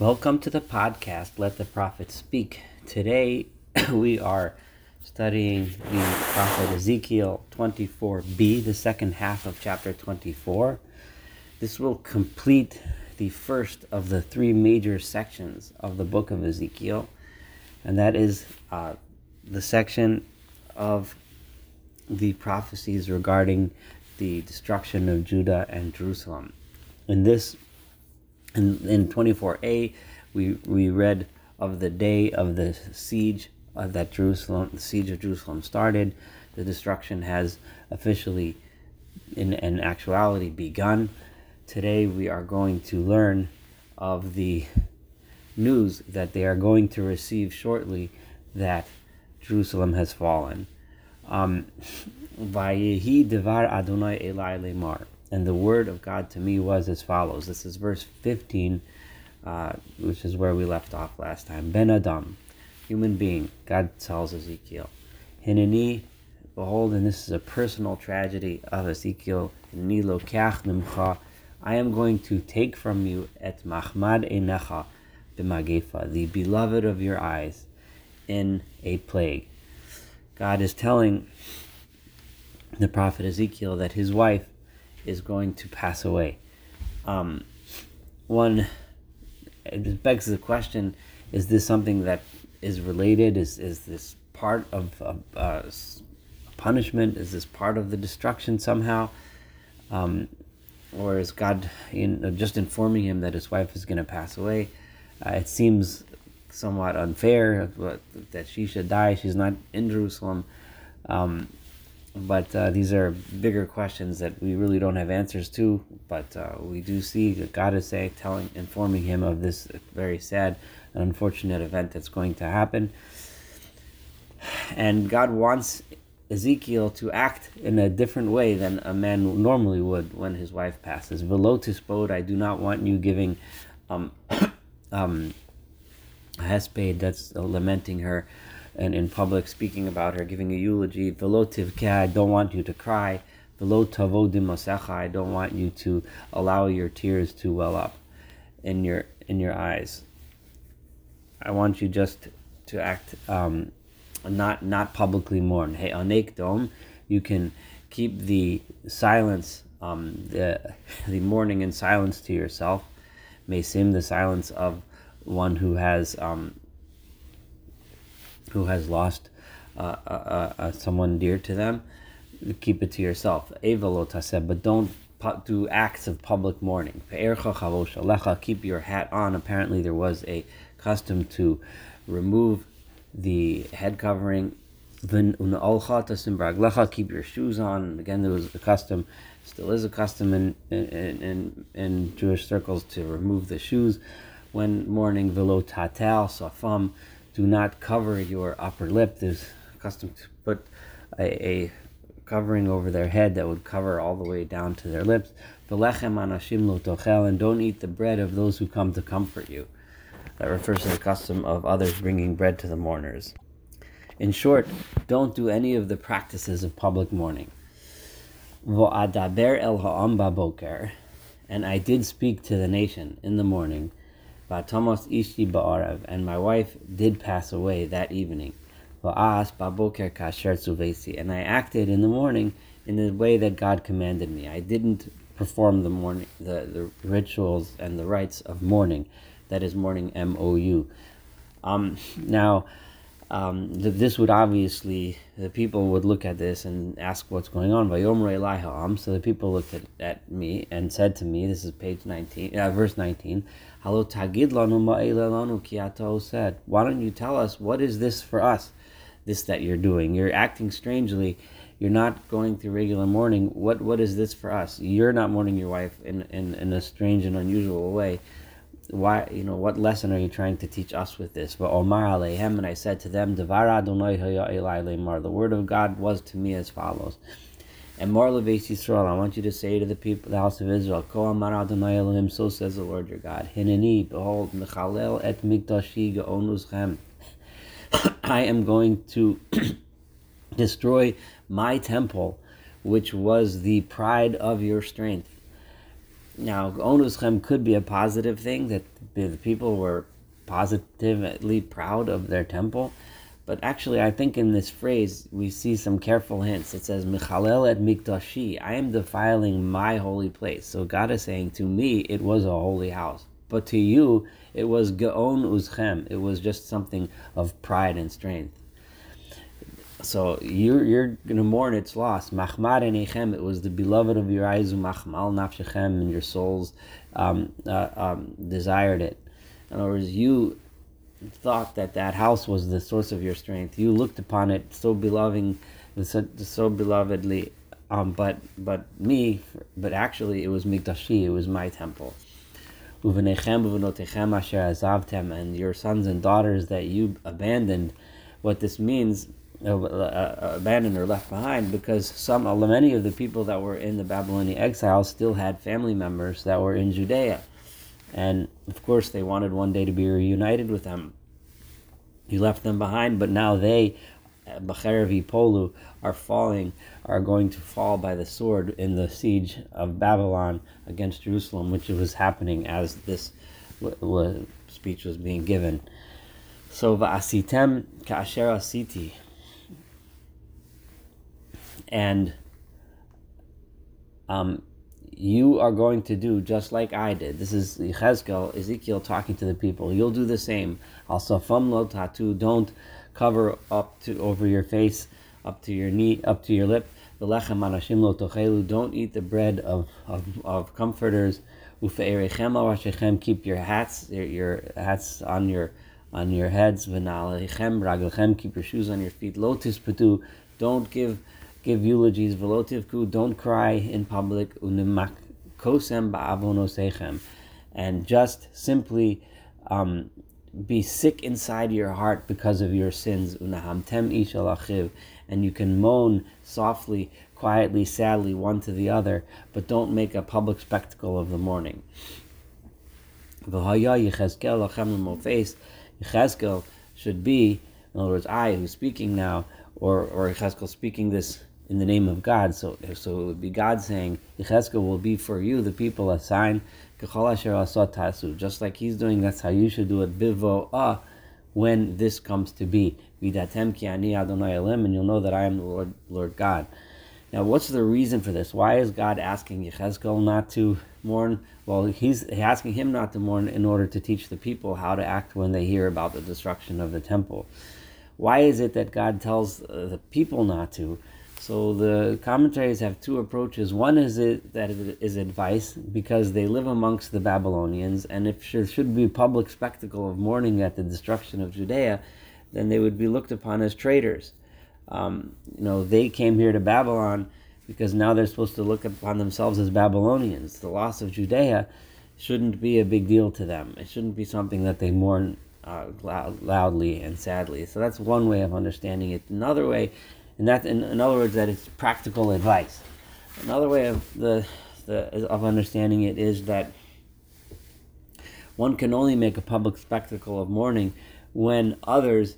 Welcome to the podcast, Let the Prophet Speak. Today we are studying the prophet Ezekiel 24b, the second half of chapter 24. This will complete the first of the three major sections of the book of Ezekiel, and that is uh, the section of the prophecies regarding the destruction of Judah and Jerusalem. In this in, in 24a, we, we read of the day of the siege uh, that Jerusalem, the siege of Jerusalem started. The destruction has officially, in, in actuality, begun. Today we are going to learn of the news that they are going to receive shortly that Jerusalem has fallen. Um, devar Adonai Elai Lemar. And the word of God to me was as follows. This is verse 15, uh, which is where we left off last time. Ben Adam, human being, God tells Ezekiel. Hineni, behold, and this is a personal tragedy of Ezekiel. Hineni lokach. I am going to take from you et mahmad enecha b'magefa, the beloved of your eyes, in a plague. God is telling the prophet Ezekiel that his wife is going to pass away. Um, one, it begs the question: Is this something that is related? Is is this part of, of uh, punishment? Is this part of the destruction somehow? Um, or is God you know, just informing him that his wife is going to pass away? Uh, it seems somewhat unfair that she should die. She's not in Jerusalem. Um, but uh, these are bigger questions that we really don't have answers to. But uh, we do see God is saying, telling, informing him of this very sad and unfortunate event that's going to happen. And God wants Ezekiel to act in a different way than a man normally would when his wife passes. Velotis bod, I do not want you giving um, um, hesped that's lamenting her and in public speaking about her, giving a eulogy. Velotivke, I don't want you to cry. Velotavodim I don't want you to allow your tears to well up in your in your eyes. I want you just to act um, not not publicly mourn. Hey, anek dom, you can keep the silence, um, the the mourning in silence to yourself. May seem the silence of one who has um, who has lost uh, uh, uh, uh someone dear to them, keep it to yourself. But don't do acts of public mourning. Keep your hat on. Apparently, there was a custom to remove the head covering. Keep your shoes on. Again, there was a custom, still is a custom in in, in, in Jewish circles to remove the shoes when mourning. Velo tatal safam do not cover your upper lip. There's a custom to put a, a, covering over their head that would cover all the way down to their lips. And don't eat the bread of those who come to comfort you. That refers to the custom of others bringing bread to the mourners. In short, don't do any of the practices of public mourning. And I did speak to the nation in the morning Vatamos Ishti Ba'arav, and my wife did pass away that evening. Va'as Baboker Kasher Tzuvesi, and I acted in the morning in the way that God commanded me. I didn't perform the morning the, the rituals and the rites of mourning. That is mourning M O U. Um, now, um, this would obviously the people would look at this and ask what's going on. So the people looked at, at me and said to me, "This is page nineteen, uh, verse nineteen tagid lanu said, Why don't you tell us what is this for us? This that you're doing. You're acting strangely. You're not going through regular mourning. What what is this for us? You're not mourning your wife in, in, in a strange and unusual way. Why you know what lesson are you trying to teach us with this? But Omar aleihem, and I said to them, The word of God was to me as follows. And more Levis Yisrael, I want you to say to the people, the house of Israel, Ko Amar Adonai Elohim, so says the Lord your God, Hineni, behold, Mechalel et Mikdashi Geonuzchem. I am going to destroy my temple, which was the pride of your strength. Now Onuschem could be a positive thing that the people were positively proud of their temple. But actually, I think in this phrase we see some careful hints. It says, "Michalel et mikdashi," I am defiling my holy place. So God is saying, to me, it was a holy house, but to you, it was geon uzchem. It was just something of pride and strength. So you're you're gonna mourn its loss. Machmar enechem. It was the beloved of your eyes, machmal nafshechem, and your souls um, uh, um, desired it. In other words, you thought that that house was the source of your strength. You looked upon it so beloving, so, so belovedly, um, but but me, but actually it was mikdashi, it was my temple. And your sons and daughters that you abandoned. What this means, uh, uh, abandoned or left behind, because some, many of the people that were in the Babylonian exile still had family members that were in Judea. And of course, they wanted one day to be reunited with them. You left them behind, but now they, Bacherevi Polu, are falling, are going to fall by the sword in the siege of Babylon against Jerusalem, which was happening as this speech was being given. So, Va'asitem ka'asher asiti. And um, you are going to do just like I did. This is Yechezkel, Ezekiel talking to the people. You'll do the same. Also, fam lo tatu, don't cover up to over your face, up to your knee, up to your lip. The lechem anashim lo tochelu, don't eat the bread of, of, of comforters. Ufe'erechem awashechem, keep your hats, your, your hats on your on your heads. V'na'alechem raglchem, keep your shoes on your feet. Lotus patu, don't give give eulogies, velotivku, don't cry in public, unimak kosem ba'avonosechem, and just simply um, be sick inside your heart because of your sins, unahamtem ishalachiv, and you can moan softly, quietly, sadly, one to the other, but don't make a public spectacle of the mourning. Yechezkel should be, in other words, I who's speaking now, or or Yechezkel speaking this in the name of God. So, so it would be God saying, Yechezkel will be for you, the people, a sign, just like he's doing, that's how you should do it, bivo when this comes to be. Vidatem ki ani Adonai Elim, and you'll know that I am the Lord, Lord God. Now, what's the reason for this? Why is God asking Yechezkel not to mourn? Well, he's asking him not to mourn in order to teach the people how to act when they hear about the destruction of the temple. Why is it that God tells uh, the people not to? So the commentaries have two approaches. One is it, that it is advice because they live amongst the Babylonians, and if there should be public spectacle of mourning at the destruction of Judea, then they would be looked upon as traitors. Um, you know, they came here to Babylon because now they're supposed to look upon themselves as Babylonians. The loss of Judea shouldn't be a big deal to them. It shouldn't be something that they mourn uh, loud, loudly and sadly. So that's one way of understanding it. Another way and that, in, in other words, that it's practical advice. Another way of the, the of understanding it is that one can only make a public spectacle of mourning when others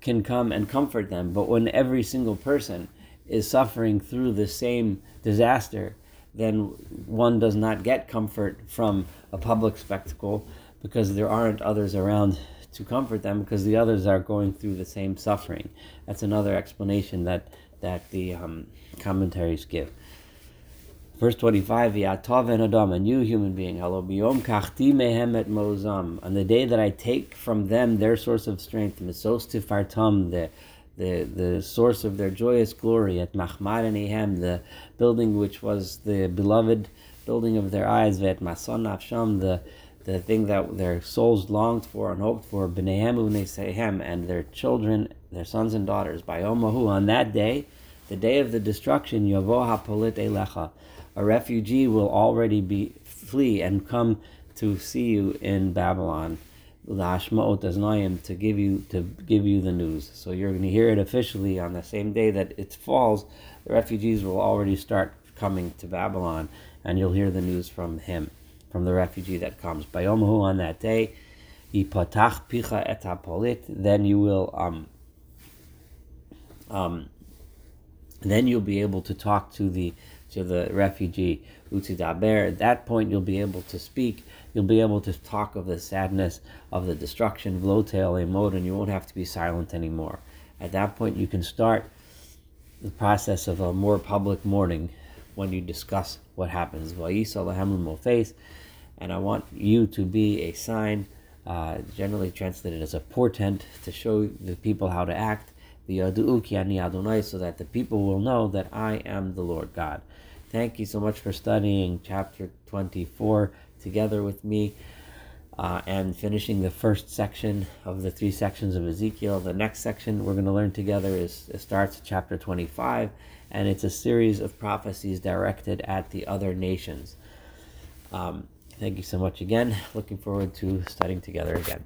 can come and comfort them. But when every single person is suffering through the same disaster, then one does not get comfort from a public spectacle because there aren't others around to comfort them because the others are going through the same suffering. That's another explanation that that the um, commentaries give. Verse 25, Yatov and Adam, a new human being, hello, kachti mehem et mozam. On the day that I take from them their source of strength, the, the, the source of their joyous glory, at machmar ehem, the building which was the beloved building of their eyes, vet mason the the thing that their souls longed for and hoped for, b'nehem u'nesehem, and their children, their sons and daughters, by Omahu, on that day, the day of the destruction, Yavo hapolit elecha, a refugee will already be flee and come to see you in Babylon, to give you to give you the news. So you're going to hear it officially on the same day that it falls. The refugees will already start coming to Babylon, and you'll hear the news from him from the refugee that comes. By Bayomahu on that day, ipatach picha etapolit. Then you will um, um, then you'll be able to talk to the to the refugee Utidaber. At that point, you'll be able to speak. You'll be able to talk of the sadness of the destruction, Vlotel, Emod, and you won't have to be silent anymore. At that point, you can start the process of a more public mourning when you discuss what happens. and I want you to be a sign, uh, generally translated as a portent, to show the people how to act. The Adonai, so that the people will know that I am the Lord God. Thank you so much for studying chapter 24 together with me uh, and finishing the first section of the three sections of Ezekiel. The next section we're going to learn together is starts chapter 25, and it's a series of prophecies directed at the other nations. Um, thank you so much again. Looking forward to studying together again.